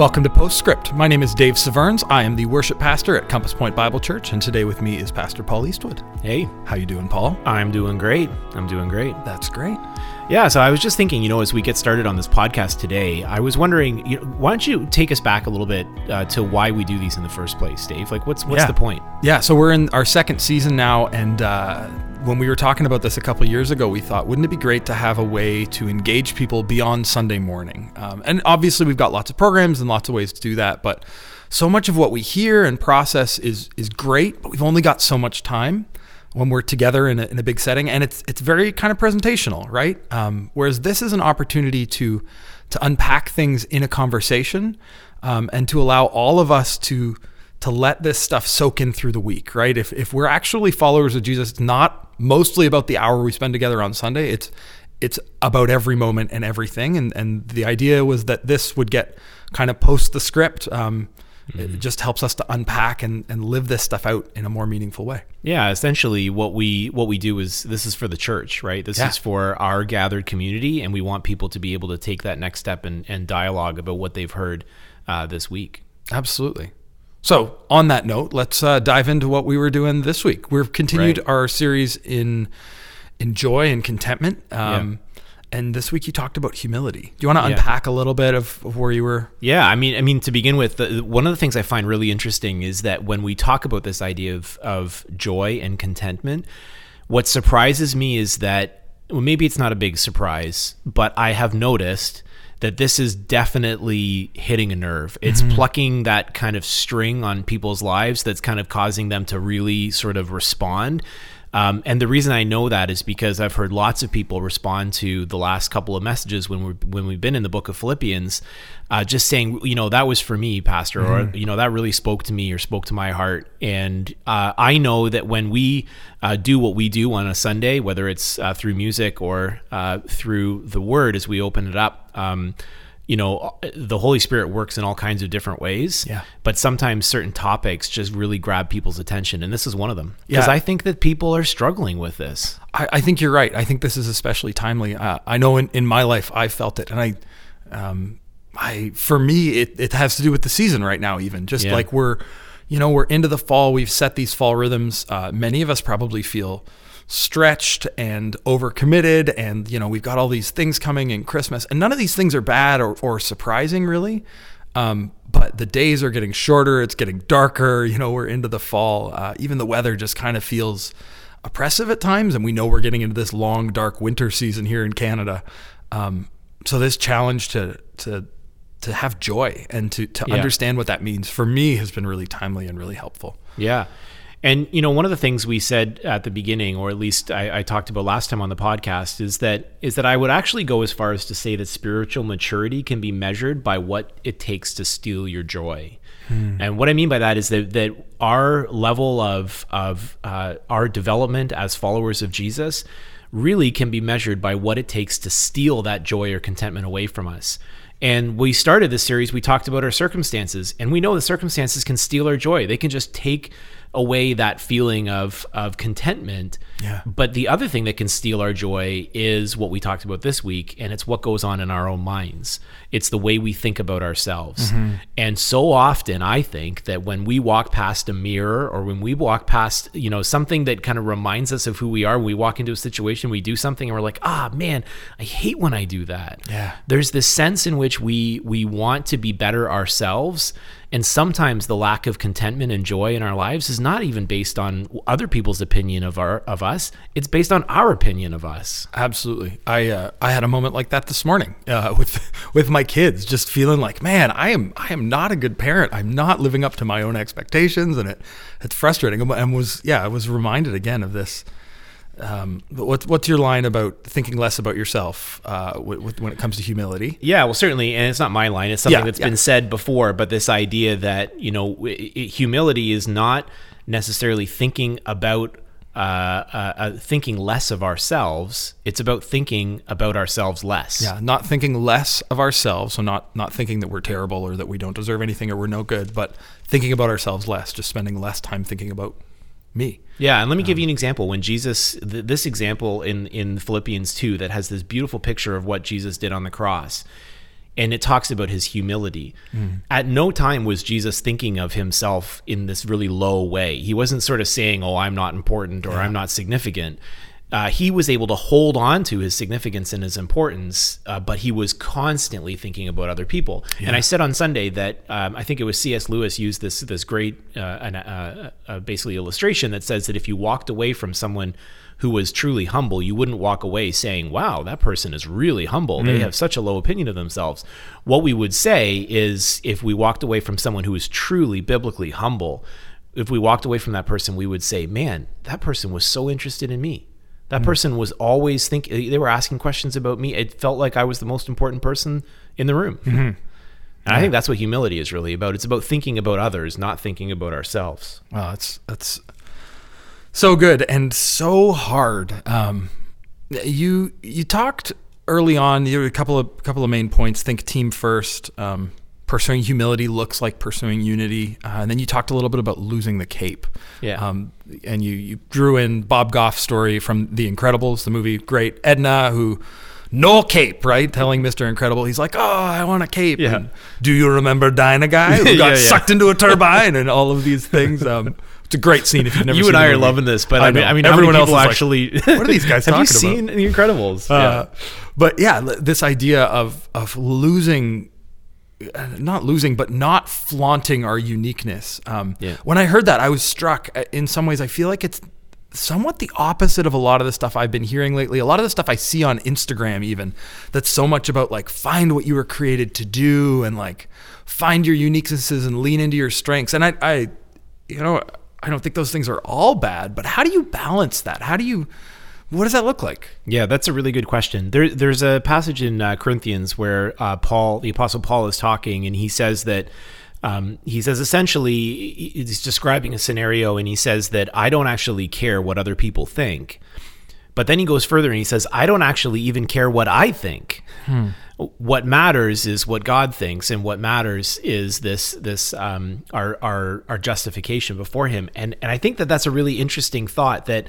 Welcome to Postscript. My name is Dave Severns. I am the worship pastor at Compass Point Bible Church, and today with me is Pastor Paul Eastwood. Hey, How you doing, Paul? I'm doing great. I'm doing great. That's great. Yeah, so I was just thinking, you know, as we get started on this podcast today, I was wondering, you know, why don't you take us back a little bit uh, to why we do these in the first place, Dave? Like, what's what's Yeah. the point? Yeah, so we're in our second season now, and uh, when we were talking about this a couple years ago, we thought, wouldn't it be great to have a way to engage people beyond Sunday morning? Um, and obviously, we've got lots of programs and lots of ways to do that, but so much of what we hear and process is is great, but we've only got so much time when we're together in a, in a big setting, and it's it's very kind of presentational, right? Um, whereas this is an opportunity to to unpack things in a conversation, um, and to allow all of us to to let this stuff soak in through the week, right? If if we're actually followers of Jesus, it's not mostly about the hour we spend together on Sunday. It's it's about every moment and everything. And and the idea was that this would get kind of post the script. Um, It just helps us to unpack and, and live this stuff out in a more meaningful way. Yeah, essentially, what we what we do is this is for the church, right? This Yeah. is for our gathered community, and we want people to be able to take that next step and, and dialogue about what they've heard uh, this week. Absolutely. So, on that note, let's uh, dive into what we were doing this week. We've continued Right. our series in in joy and contentment. Um, And this week you talked about humility. Do you want to Yeah. unpack a little bit of, of where you were? Yeah, I mean, I mean, to begin with, the, one of the things I find really interesting is that when we talk about this idea of of joy and contentment, what surprises me is that well, maybe it's not a big surprise, but I have noticed that this is definitely hitting a nerve. It's mm-hmm. plucking that kind of string on people's lives that's kind of causing them to really sort of respond. Um, and the reason I know that is because I've heard lots of people respond to the last couple of messages when we when we've been in the book of Philippians, uh, just saying, you know, that was for me, Pastor, or you know, that really spoke to me or spoke to my heart. And uh, I know that when we uh, do what we do on a Sunday, whether it's uh, through music or uh, through the Word as we open it up. Um, you know the holy spirit works in all kinds of different ways Yeah. but sometimes certain topics just really grab people's attention and this is one of them because Yeah. i think that people are struggling with this I, I think you're right. I think this is especially timely. Uh, I know in, in my life I felt it, and I, um, I for me it, it has to do with the season right now. Even just Yeah. like we're, you know, we're into the fall. We've set these fall rhythms. Uh, many of us probably feel stretched and overcommitted, and you know we've got all these things coming in Christmas, and none of these things are bad or, or surprising really. Um, but the days are getting shorter. It's getting darker. You know, we're into the fall. Uh, even the weather just kind of feels oppressive at times, and we know we're getting into this long, dark winter season here in Canada. Um, so this challenge to to to have joy and to to Yeah. understand what that means for me has been really timely and really helpful. Yeah. And, you know, one of the things we said at the beginning, or at least I, I talked about last time on the podcast, is that is that I would actually go as far as to say that spiritual maturity can be measured by what it takes to steal your joy. And what I mean by that is that that our level of of uh, our development as followers of Jesus really can be measured by what it takes to steal that joy or contentment away from us. And we started this series, we talked about our circumstances, and we know the circumstances can steal our joy. They can just take away that feeling of of contentment. Yeah. But the other thing that can steal our joy is what we talked about this week, and it's what goes on in our own minds. It's the way we think about ourselves. And so often I think that when we walk past a mirror or when we walk past, you know, something that kind of reminds us of who we are, we walk into a situation, we do something and we're like, ah man, I hate when I do that Yeah. there's this sense in which we we want to be better ourselves and sometimes the lack of contentment and joy in our lives is not even based on other people's opinion of our of us it's based on our opinion of us Absolutely. I uh, I had a moment like that this morning uh, with with my kids, just feeling like, man, I am I am not a good parent. I'm not living up to my own expectations, and it it's frustrating. And- was yeah, I was reminded again of this. Um, but what, what's your line about thinking less about yourself uh, when it comes to humility? yeah well certainly and it's not my line it's something Yeah, that's yeah. been said before but this idea that you know i- i- humility is not necessarily thinking about uh, uh, uh, thinking less of ourselves it's about thinking about ourselves less Yeah, not thinking less of ourselves, so not not thinking that we're terrible or that we don't deserve anything or we're no good, but thinking about ourselves less, just spending less time thinking about me. Yeah, and let me give you an example. When Jesus, th- this example in in Philippians two, that has this beautiful picture of what Jesus did on the cross, and it talks about his humility. Mm. At no time was Jesus thinking of himself in this really low way. He wasn't sort of saying, "Oh, I'm not important" or "I'm not significant." Uh, he was able to hold on to his significance and his importance, uh, but he was constantly thinking about other people. And I said on Sunday that um, I think it was C.S. Lewis used this this great uh, an, uh, uh, basically illustration that says that if you walked away from someone who was truly humble, you wouldn't walk away saying, "Wow, that person is really humble. They have such a low opinion of themselves." What we would say is, if we walked away from someone who is truly biblically humble, if we walked away from that person, we would say, "Man, that person was so interested in me." That person was always thinking, they were asking questions about me. It felt like I was the most important person in the room. And I think that's what humility is really about. It's about thinking about others, not thinking about ourselves. Wow, that's that's so good and so hard. Um, you you talked early on. You had a couple of couple of main points. Think team first. Um, pursuing humility looks like pursuing unity, uh, and then you talked a little bit about losing the cape. Yeah. Um, and you you drew in Bob Goff's story from The Incredibles, the movie. Great Edna who. No cape, right? Telling Mr. Incredible, he's like, "Oh, I want a cape." Yeah. And, Do you remember Dynaguy who got Yeah, yeah. sucked into a turbine and all of these things? Um, it's a great scene if you've never. you and I are loving this, but I mean. I mean, Everyone else is like, actually? "What are these guys talking about? Have you seen The Incredibles? Uh, But yeah, this idea of of losing, not losing, but not flaunting our uniqueness. Um, Yeah. When I heard that, I was struck. Uh, In some ways, I feel like it's somewhat the opposite of a lot of the stuff I've been hearing lately. A lot of the stuff I see on Instagram, even that's so much about like find what you were created to do and like find your uniquenesses and lean into your strengths. And I, I, you know, I don't think those things are all bad. But how do you balance that? How do you? What does that look like? Yeah, that's a really good question. There, there's a passage in uh, Corinthians where uh, Paul, the Apostle Paul, is talking, and he says that um, he says essentially he's describing a scenario, and he says that I don't actually care what other people think, but then he goes further and he says I don't actually even care what I think. What matters is what God thinks, and what matters is this this um, our our our justification before Him. And and I think that that's a really interesting thought that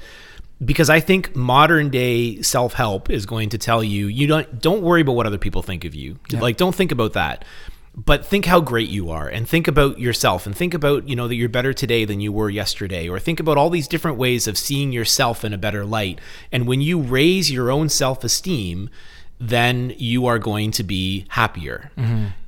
because I think modern day self help is going to tell you you don't don't worry about what other people think of you. Like don't think about that. But think how great you are and think about yourself and think about, you know, that you're better today than you were yesterday or think about all these different ways of seeing yourself in a better light. And when you raise your own self-esteem, then you are going to be happier.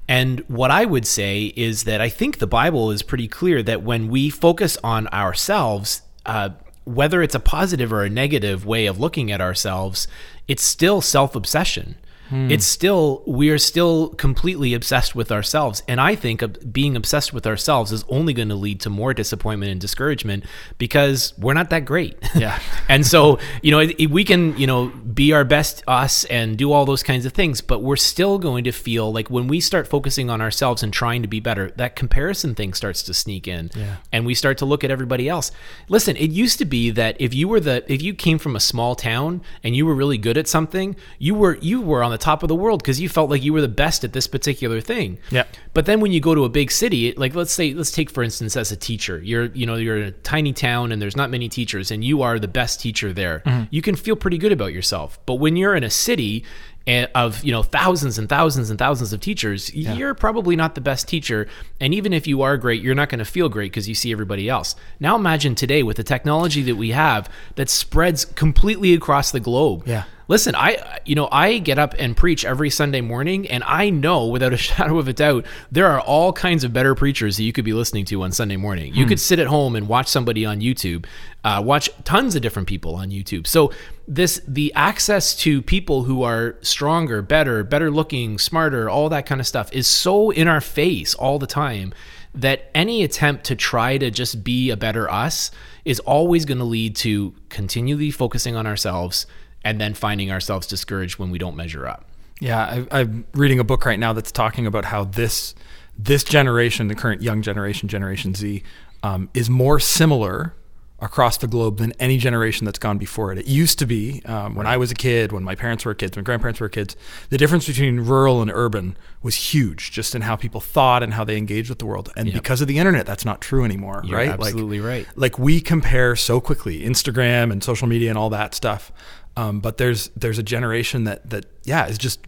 And what I would say is that I think the Bible is pretty clear that when we focus on ourselves, uh, whether it's a positive or a negative way of looking at ourselves, it's still self obsession. Hmm. It's still, we are still completely obsessed with ourselves. And I think being obsessed with ourselves is only going to lead to more disappointment and discouragement because we're not that great. Yeah. and so, you know, it, it- we can, you know, be our best us and do all those kinds of things, but we're still going to feel like when we start focusing on ourselves and trying to be better, that comparison thing starts to sneak in. Yeah. And we start to look at everybody else. Listen, it used to be that if you were the if you came from a small town and you were really good at something, you were you were on the top of the world because you felt like you were the best at this particular thing. Yeah. But then when you go to a big city, like let's say let's take for instance as a teacher, you're you know you're in a tiny town and there's not many teachers and you are the best teacher there. You can feel pretty good about yourself. But when you're in a city eh, of you know thousands and thousands and thousands of teachers, you're probably not the best teacher. And even if you are great, you're not going to feel great because you see everybody else. Now imagine today with the technology that we have that spreads completely across the globe. Yeah. Listen, I you know I get up and preach every Sunday morning, and I know without a shadow of a doubt there are all kinds of better preachers that you could be listening to on Sunday morning. You could sit at home and watch somebody on YouTube, uh, watch tons of different people on YouTube. So this the access to people who are stronger, better, better looking, smarter, all that kind of stuff is so in our face all the time that any attempt to try to just be a better us is always going to lead to continually focusing on ourselves and then finding ourselves discouraged when we don't measure up. Yeah, I, I'm reading a book right now that's talking about how this this generation, the current young generation, Generation Z, um, is more similar across the globe than any generation that's gone before it. It used to be um, when I was a kid, when my parents were kids, when grandparents were kids, the difference between rural and urban was huge, just in how people thought and how they engaged with the world. And because of the internet, that's not true anymore, You're right? absolutely like, right. Like we compare so quickly, Instagram and social media and all that stuff. Um, but there's there's a generation that that yeah is just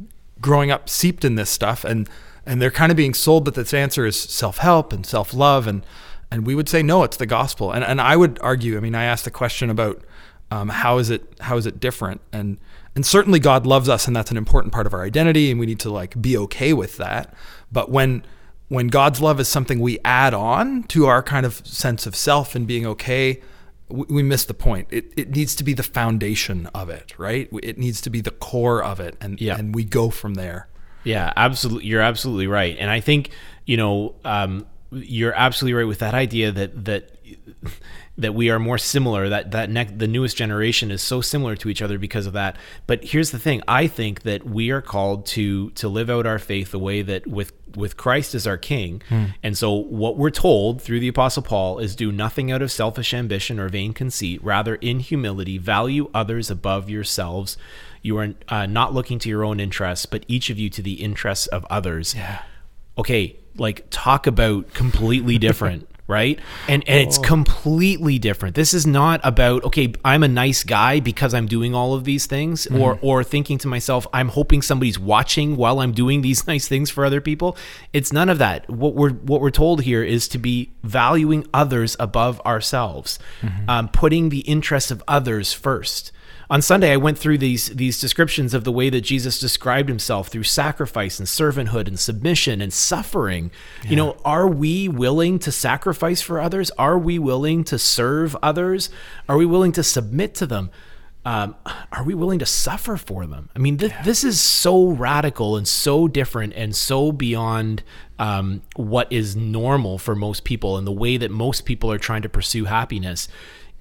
growing up seeped in this stuff and and they're kind of being sold that this answer is self-help and self-love and and we would say no it's the gospel. And and I would argue I mean I asked a question about um, how is it how is it different? And and certainly God loves us and that's an important part of our identity and we need to like be okay with that. But when when God's love is something we add on to our kind of sense of self and being okay we, we miss the point it, it needs to be the foundation of it right it needs to be the core of it and Yeah. and we go from there Yeah, absolutely. You're absolutely right, and I think you know um, you're absolutely right with that idea that that that we are more similar. That that ne- the newest generation is so similar to each other because of that. But here's the thing: I think that we are called to to live out our faith the way that with with Christ as our King. And so, what we're told through the Apostle Paul is do nothing out of selfish ambition or vain conceit. Rather, in humility, value others above yourselves. You are uh, not looking to your own interests, but each of you to the interests of others. Yeah. Okay, like talk about completely different, right? And and it's completely different. This is not about okay, I'm a nice guy because I'm doing all of these things, or or thinking to myself, I'm hoping somebody's watching while I'm doing these nice things for other people. It's none of that. What we're what we're told here is to be valuing others above ourselves, um, putting the interests of others first on Sunday I went through these these descriptions of the way that Jesus described himself through sacrifice and servanthood and submission and suffering. You know, are we willing to sacrifice for others? Are we willing to serve others? Are we willing to submit to them? Um, are we willing to suffer for them? I mean, th- this is so radical and so different and so beyond um, what is normal for most people and the way that most people are trying to pursue happiness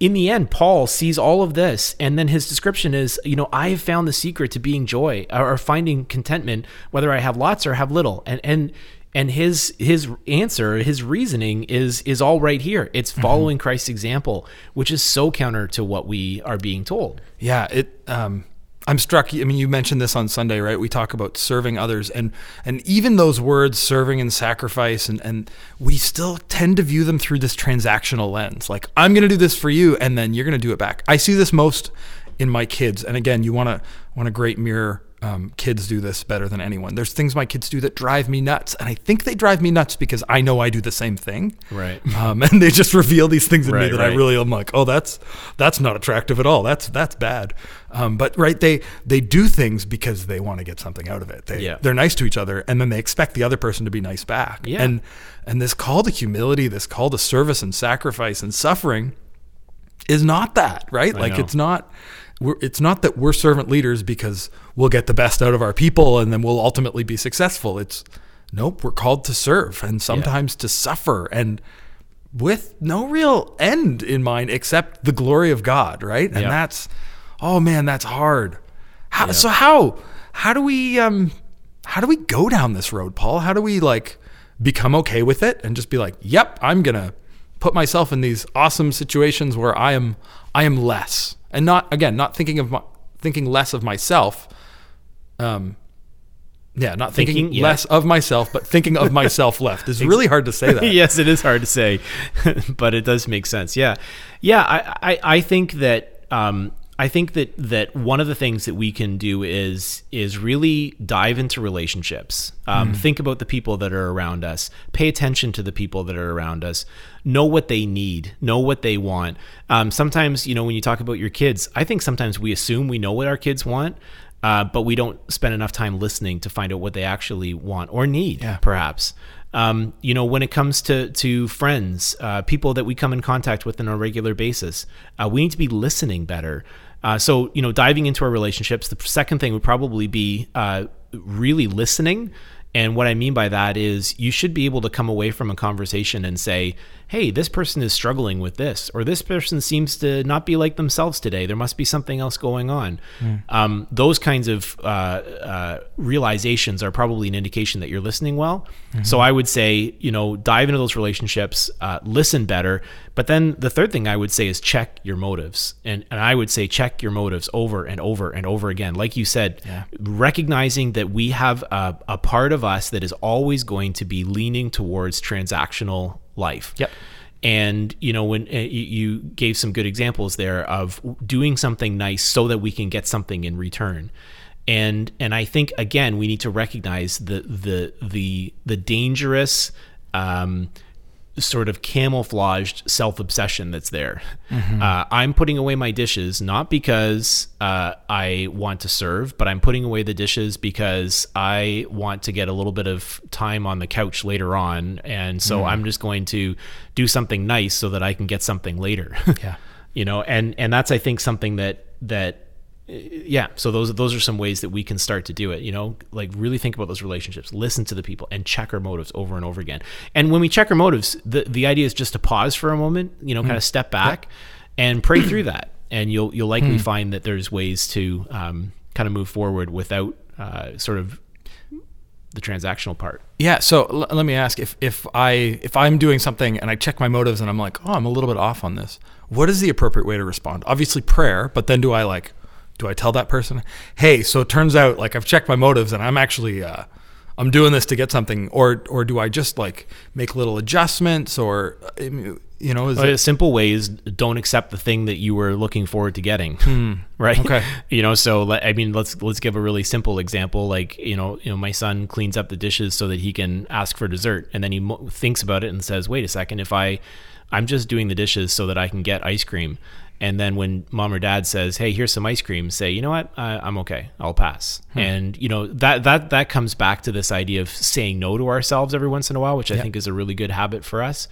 in the end, Paul sees all of this, and then his description is, you know, I have found the secret to being joy or finding contentment, whether I have lots or have little. And and and his his answer, his reasoning is is all right here. It's following Christ's example, which is so counter to what we are being told. Yeah, it. Um, I'm struck. I mean, you mentioned this on Sunday, right? We talk about serving others, and and even those words, serving and sacrifice, and and we still tend to view them through this transactional lens. Like, I'm going to do this for you, and then you're going to do it back. I see this most in my kids, and again, you want to want a great mirror. Um, kids do this better than anyone. There's things my kids do that drive me nuts, and I think they drive me nuts because I know I do the same thing. Right. Um, and they just reveal these things in me Right, that I really am like, oh, that's that's not attractive at all. That's that's bad. Um, but right, they they do things because they want to get something out of it. They Yeah. they're nice to each other, and then they expect the other person to be nice back. Yeah. And and this call to humility, this call to service and sacrifice and suffering, is not that right. like know. it's not. We're, it's not that we're servant leaders because we'll get the best out of our people and then we'll ultimately be successful. It's nope. We're called to serve and sometimes to suffer and with no real end in mind except the glory of God, right? And Yeah. that's oh man, that's hard. How, So how how do we um how do we go down this road, Paul? How do we like become okay with it and just be like, "Yep, I'm going to put myself in these awesome situations where I am I am less." And not again, not thinking of my thinking less of myself. Um yeah, not thinking, Thinking, yeah. less of myself, but thinking of myself left. It's really hard to say that. yes, it is hard to say, but it does make sense. Yeah, yeah. I, I, I think that um, I think that that one of the things that we can do is is really dive into relationships. Um, Think about the people that are around us. Pay attention to the people that are around us. Know what they need. Know what they want. Um, sometimes, you know, when you talk about your kids, I think sometimes we assume we know what our kids want. Uh, but we don't spend enough time listening to find out what they actually want or need, Yeah. perhaps. Um, you know, when it comes to to friends, uh, people that we come in contact with on a regular basis, uh, we need to be listening better. Uh, so, you know, diving into our relationships. The second thing would probably be uh, really listening. And what I mean by that is you should be able to come away from a conversation and say, hey, this person is struggling with this, or this person seems to not be like themselves today. There must be something else going on. Um, those kinds of uh, uh, realizations are probably an indication that you're listening well. So I would say, you know, dive into those relationships, uh, listen better. But then the third thing I would say is check your motives. And, and I would say check your motives over and over and over again. Like you said, recognizing that we have a, a part of us that is always going to be leaning towards transactional life. Yep. And you know when uh, you- you gave some good examples there of doing something nice so that we can get something in return. and and I think again we need to recognize the the the the dangerous um, sort of camouflaged self obsession that's there. Mm-hmm. Uh, I'm putting away my dishes not because uh, I want to serve, but I'm putting away the dishes because I want to get a little bit of time on the couch later on, and so mm. I'm just going to do something nice so that I can get something later. yeah, you know, and and that's I think something that that yeah so those those are some ways that we can start to do it you know like really think about those relationships listen to the people and check our motives over and over again and when we check our motives the the idea is just to pause for a moment you know mm. kind of step back and pray through that and you'll you'll likely mm. find that there's ways to um, kind of move forward without uh, sort of the transactional part. Yeah. So l- let me ask if if I if I'm doing something and I check my motives and I'm like, oh, I'm a little bit off on this. What is the appropriate way to respond? Obviously prayer, but then do I like do I tell that person, hey, so it turns out like I've checked my motives and I'm actually uh, I'm doing this to get something, or or do I just like make little adjustments, or you know, is well, it, simple ways don't accept the thing that you were looking forward to getting, hmm. right? Okay, you know, so I mean, let's let's give a really simple example, like you know, you know, my son cleans up the dishes so that he can ask for dessert, and then he mo- thinks about it and says, wait a second, if I I'm just doing the dishes so that I can get ice cream and then when mom or dad says hey here's some ice cream say you know what? Uh, i'm okay. I'll pass. Hmm. and you know that that that comes back to this idea of saying no to ourselves every once in a while which i think is a really good habit for us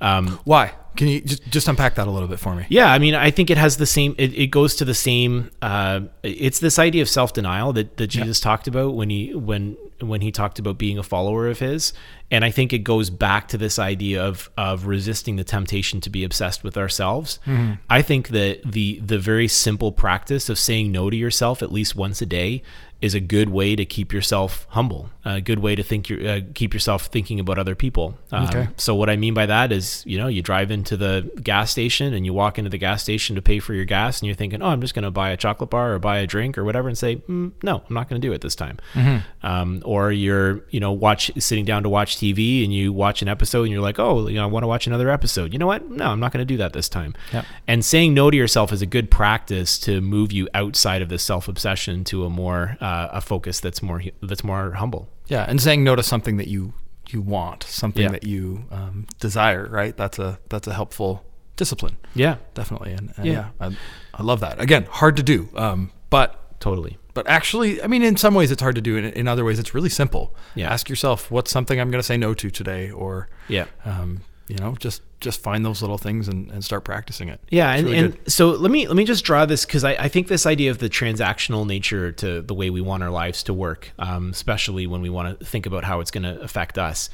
um, why can you just, just unpack that a little bit for me yeah i mean i think it has the same it, it goes to the same uh, it's this idea of self-denial that, that jesus talked about when he when when he talked about being a follower of his and I think it goes back to this idea of of resisting the temptation to be obsessed with ourselves. Mm-hmm. I think that the the very simple practice of saying no to yourself at least once a day is a good way to keep yourself humble. A good way to think your, uh, keep yourself thinking about other people. Um, okay. So what I mean by that is, you know, you drive into the gas station and you walk into the gas station to pay for your gas, and you're thinking, oh, I'm just going to buy a chocolate bar or buy a drink or whatever, and say, mm, no, I'm not going to do it this time. Mm-hmm. Um, or you're, you know, watch sitting down to watch TV and you watch an episode and you're like, oh, you know, I want to watch another episode. You know what? No, I'm not going to do that this time. Yep. And saying no to yourself is a good practice to move you outside of the self obsession to a more uh, a focus that's more that's more humble. Yeah, and saying no to something that you you want, something yeah. that you um, desire, right? That's a that's a helpful discipline. Yeah, definitely. And, and yeah, yeah I, I, love that. Again, hard to do, um, but totally. But actually, I mean, in some ways it's hard to do. In, in other ways, it's really simple. Yeah. Ask yourself, what's something I'm going to say no to today, or yeah, um, you know, just just find those little things and, and start practicing it. Yeah, and, really and so let me let me just draw this because I, I think this idea of the transactional nature to the way we want our lives to work, um, especially when we want to think about how it's going to affect us.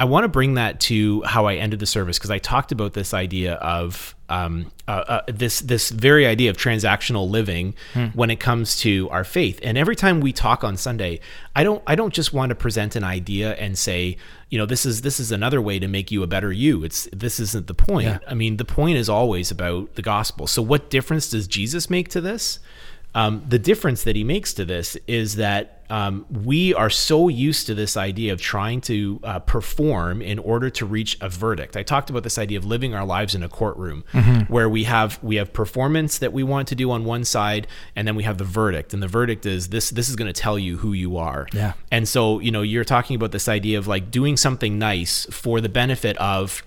I want to bring that to how I ended the service because I talked about this idea of um, uh, uh, this this very idea of transactional living hmm. when it comes to our faith. And every time we talk on Sunday, I don't I don't just want to present an idea and say, you know, this is this is another way to make you a better you. It's this isn't the point. Yeah. I mean, the point is always about the gospel. So, what difference does Jesus make to this? Um, the difference that he makes to this is that um, we are so used to this idea of trying to uh, perform in order to reach a verdict. I talked about this idea of living our lives in a courtroom, mm-hmm. where we have we have performance that we want to do on one side, and then we have the verdict, and the verdict is this this is going to tell you who you are. Yeah. And so you know you're talking about this idea of like doing something nice for the benefit of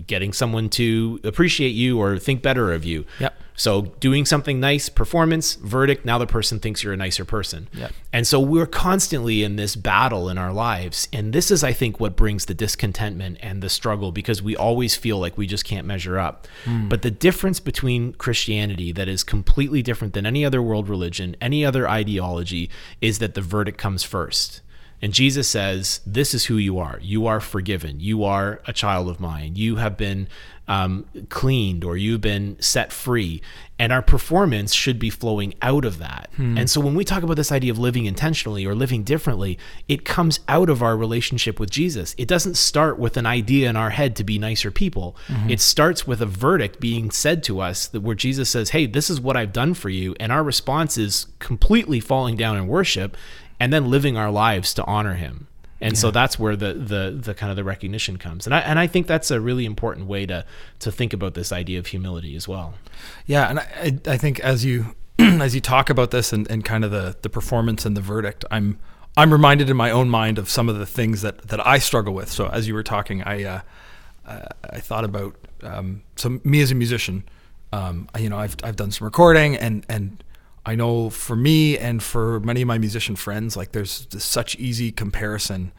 getting someone to appreciate you or think better of you. Yep. So doing something nice, performance, verdict, now the person thinks you're a nicer person. Yep. And so we're constantly in this battle in our lives. And this is, I think, what brings the discontentment and the struggle because we always feel like we just can't measure up. Mm. But the difference between Christianity that is completely different than any other world religion, any other ideology, is that the verdict comes first. And Jesus says, This is who you are. You are forgiven. You are a child of mine. You have been um, cleaned or you've been set free. And our performance should be flowing out of that. Hmm. And so when we talk about this idea of living intentionally or living differently, it comes out of our relationship with Jesus. It doesn't start with an idea in our head to be nicer people. Mm-hmm. It starts with a verdict being said to us that where Jesus says, Hey, this is what I've done for you. And our response is completely falling down in worship and then living our lives to honor him. And yeah. so that's where the, the the kind of the recognition comes. And I and I think that's a really important way to to think about this idea of humility as well. Yeah, and I I think as you as you talk about this and, and kind of the the performance and the verdict, I'm I'm reminded in my own mind of some of the things that that I struggle with. So as you were talking, I uh, I thought about um, so me as a musician, um, you know, I've I've done some recording and and I know for me and for many of my musician friends, like there's such easy comparison.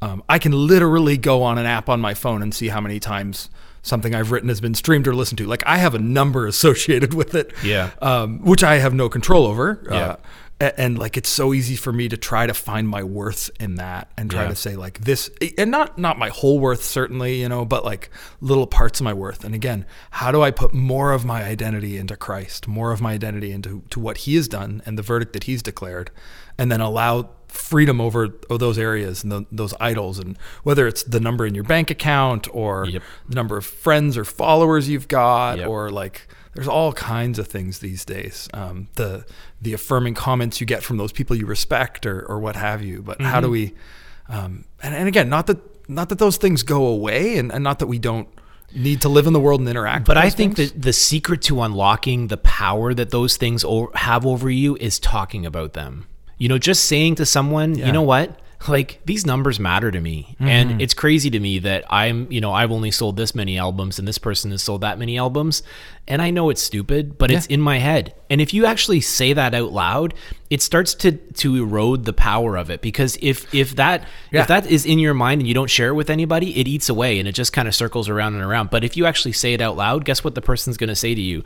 Um, I can literally go on an app on my phone and see how many times something I've written has been streamed or listened to. Like I have a number associated with it, yeah, um, which I have no control over. Yeah. Uh, and like it's so easy for me to try to find my worth in that and try Yeah. to say like this and not not my whole worth certainly you know but like little parts of my worth and again how do i put more of my identity into christ more of my identity into to what he has done and the verdict that he's declared and then allow freedom over those areas and tho- those idols and whether it's the number in your bank account or Yep. the number of friends or followers you've got Yep. or like there's all kinds of things these days um, the the affirming comments you get from those people you respect or, or what have you but how do Mm-hmm. we um, and, and again not that not that those things go away and, and not that we don't need to live in the world and interact But I think things. that the secret to unlocking the power that those things have over you is talking about them. You know, just saying to someone, Yeah. you know what? Like these numbers matter to me. Mm-hmm. And it's crazy to me that I'm, you know, I've only sold this many albums and this person has sold that many albums. And I know it's stupid, but it's in my head. And if you actually say that out loud, it starts to to erode the power of it because if if that Yeah. if that is in your mind and you don't share it with anybody, it eats away and it just kind of circles around and around. But if you actually say it out loud, guess what the person's going to say to you?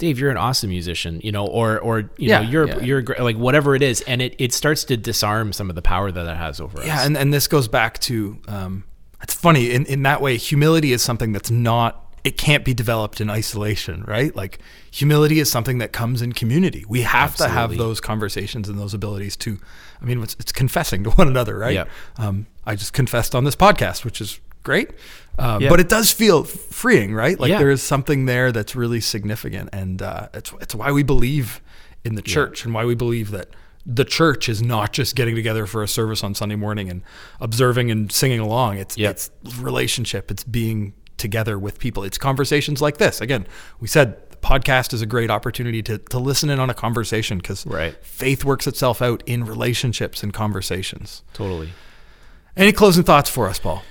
Dave, you're an awesome musician, you know, or or you Yeah, know, you're yeah. you're like whatever it is, and it, it starts to disarm some of the power that it has over yeah us. and, and this goes back to um, it's funny in, in that way humility is something that's not it can't be developed in isolation right like humility is something that comes in community we have to have those conversations and those abilities to i mean it's, it's confessing to one another right Yep. um, i just confessed on this podcast which is great um, Yeah. but it does feel freeing right like Yeah. there is something there that's really significant and uh, it's, it's why we believe in the church and why we believe that the church is not just getting together for a service on Sunday morning and observing and singing along. It's Yep. it's relationship. It's being together with people. It's conversations like this. Again, we said the podcast is a great opportunity to to listen in on a conversation because Right. faith works itself out in relationships and conversations. totally. Any closing thoughts for us, Paul?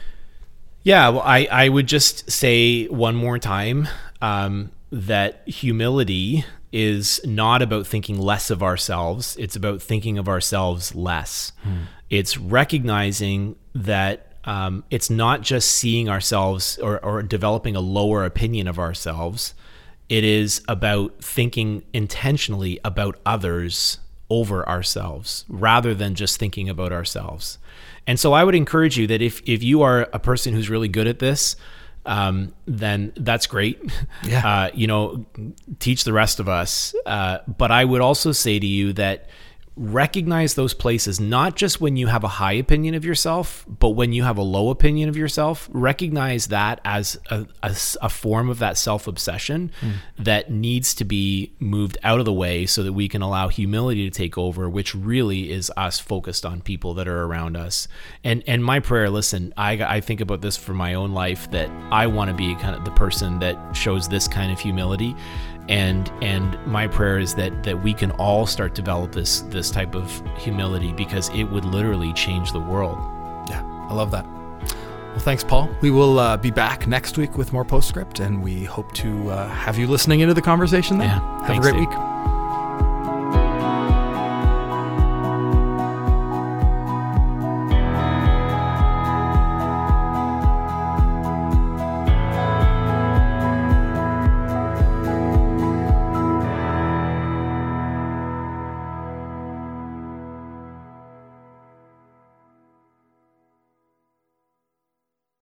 Yeah, well, I, I would just say one more time um, that humility is not about thinking less of ourselves. It's about thinking of ourselves less. It's recognizing that um, it's not just seeing ourselves or, or developing a lower opinion of ourselves. It is about thinking intentionally about others over ourselves rather than just thinking about ourselves. And so I would encourage you that if if you are a person who's really good at this, um, then that's great. Yeah. Uh, you know, teach the rest of us. Uh, but I would also say to you that recognize those places not just when you have a high opinion of yourself, but when you have a low opinion of yourself. Recognize that as a form of that self obsession hmm. that needs to be moved out of the way so that we can allow humility to take over, which really is us focused on people that are around us. And and my prayer, listen, I I think about this for my own life that I want to be kind of the person that shows this kind of humility and and my prayer is that that we can all start develop this this type of humility because it would literally change the world Yeah, I love that. Well, thanks, Paul. We will uh, be back next week with more postscript, and we hope to uh, have you listening into the conversation then. Yeah, have thanks, a great week.